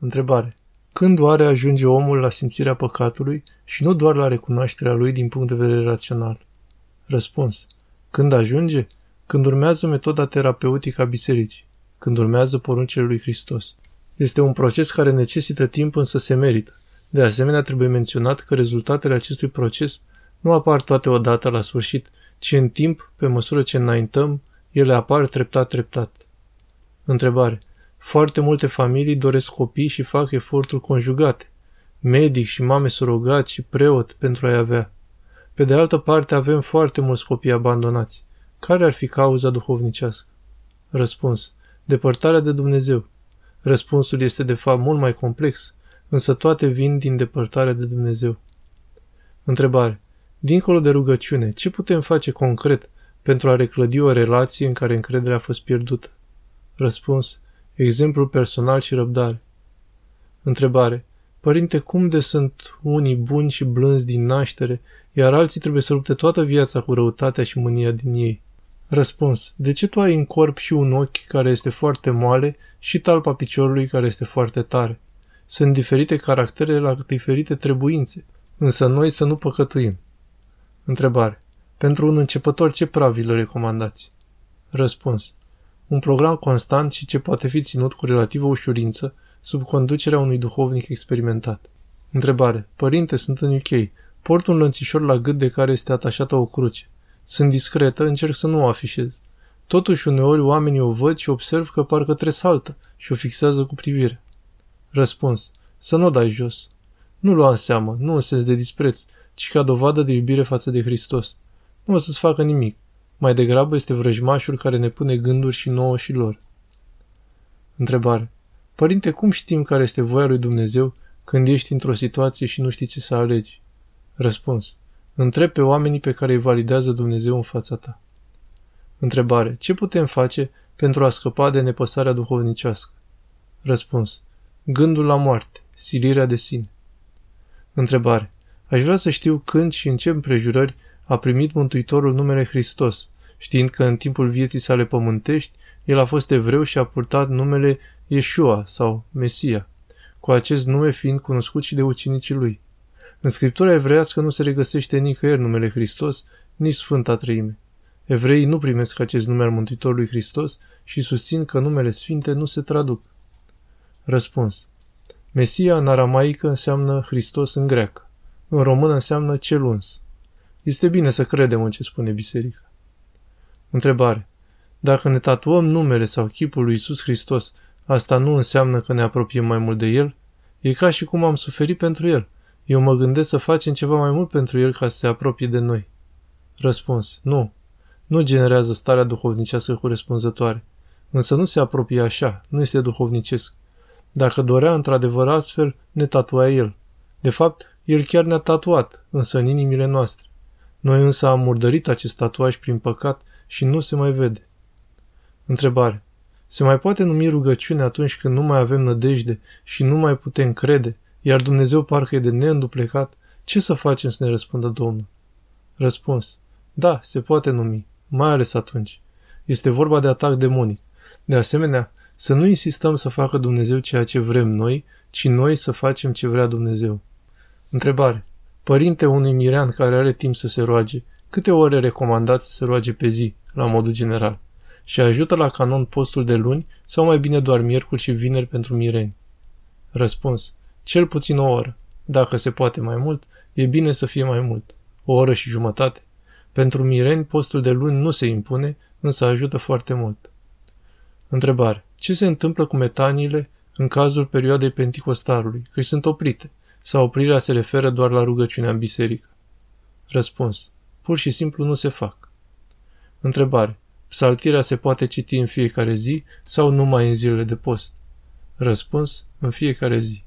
Întrebare. Când oare ajunge omul la simțirea păcatului și nu doar la recunoașterea lui din punct de vedere rațional? Răspuns. Când ajunge? Când urmează metoda terapeutică a bisericii. Când urmează poruncile lui Hristos. Este un proces care necesită timp, însă se merită. De asemenea, trebuie menționat că rezultatele acestui proces nu apar toate odată la sfârșit, ci în timp, pe măsură ce înaintăm, ele apar treptat-treptat. Întrebare. Foarte multe familii doresc copii și fac eforturi conjugate, medic și mame surogați și preot pentru a-i avea. Pe de altă parte, avem foarte mulți copii abandonați. Care ar fi cauza duhovnicească? Răspuns. Depărtarea de Dumnezeu. Răspunsul este de fapt mult mai complex, însă toate vin din depărtarea de Dumnezeu. Întrebare. Dincolo de rugăciune, ce putem face concret pentru a reclădi o relație în care încrederea a fost pierdută? Răspuns. Exemplul personal și răbdare. Întrebare. Părinte, cum de sunt unii buni și blânzi din naștere, iar alții trebuie să lupte toată viața cu răutatea și mânia din ei? Răspuns. De ce tu ai în corp și un ochi care este foarte moale și talpa piciorului care este foarte tare? Sunt diferite caractere la diferite trebuințe, însă noi să nu păcătuim. Întrebare. Pentru un începător, ce pravi le recomandați? Răspuns. Un program constant și ce poate fi ținut cu relativă ușurință, sub conducerea unui duhovnic experimentat. Întrebare. Părinte, sunt în UK. Port un lănțișor la gât de care este atașată o cruce. Sunt discretă, încerc să nu o afișez. Totuși, uneori oamenii o văd și observ că parcă tresaltă și o fixează cu privire. Răspuns. Să nu o dai jos. Nu lua în seamă, nu în sens de dispreț, ci ca dovadă de iubire față de Hristos. Nu o să-ți facă nimic. Mai degrabă este vrăjmașul care ne pune gânduri și nouă și lor. Întrebare. Părinte, cum știm care este voia lui Dumnezeu când ești într-o situație și nu știi ce să alegi? Răspuns. Întreb pe oamenii pe care îi validează Dumnezeu în fața ta. Întrebare. Ce putem face pentru a scăpa de nepăsarea duhovnicească? Răspuns. Gândul la moarte, silirea de sine. Întrebare. Aș vrea să știu când și în ce împrejurări a primit Mântuitorul numele Hristos, știind că în timpul vieții sale pământești, el a fost evreu și a purtat numele Yeshua sau Mesia, cu acest nume fiind cunoscut și de ucenicii lui. În scriptura evreiască nu se regăsește nicăieri numele Hristos, nici Sfânta Treime. Evreii nu primesc acest nume al Mântuitorului Hristos și susțin că numele Sfinte nu se traduc. Răspuns. Mesia în aramaică înseamnă Hristos în greacă. În română înseamnă cel uns. Este bine să credem în ce spune biserica. Întrebare. Dacă ne tatuăm numele sau chipul lui Isus Hristos, asta nu înseamnă că ne apropiem mai mult de El? E ca și cum am suferit pentru El. Eu mă gândesc să facem ceva mai mult pentru El ca să se apropie de noi. Răspuns. Nu. Nu generează starea duhovnicească corespunzătoare. Însă nu se apropie așa, nu este duhovnicesc. Dacă dorea într-adevăr astfel, ne tatua El. De fapt, El chiar ne-a tatuat, însă în inimile noastre. Noi însă am murdărit acest tatuaj prin păcat și nu se mai vede. Întrebare. Se mai poate numi rugăciune atunci când nu mai avem nădejde și nu mai putem crede, iar Dumnezeu parcă e de neînduplecat? Ce să facem să ne răspundă Domnul? Răspuns. Da, se poate numi, mai ales atunci. Este vorba de atac demonic. De asemenea, să nu insistăm să facă Dumnezeu ceea ce vrem noi, ci noi să facem ce vrea Dumnezeu. Întrebare. Părinte unui mirean care are timp să se roage, câte ore recomandați să se roage pe zi, la modul general? Și ajută la canon postul de luni sau mai bine doar miercuri și vineri pentru mireni? Răspuns. Cel puțin o oră. Dacă se poate mai mult, e bine să fie mai mult. O oră și jumătate. Pentru mireni, postul de luni nu se impune, însă ajută foarte mult. Întrebare. Ce se întâmplă cu metaniile în cazul perioadei Penticostarului, că sunt oprite? Sau oprirea se referă doar la rugăciunea în biserică? Răspuns. Pur și simplu nu se fac. Întrebare. Psaltirea se poate citi în fiecare zi sau numai în zilele de post? Răspuns. În fiecare zi.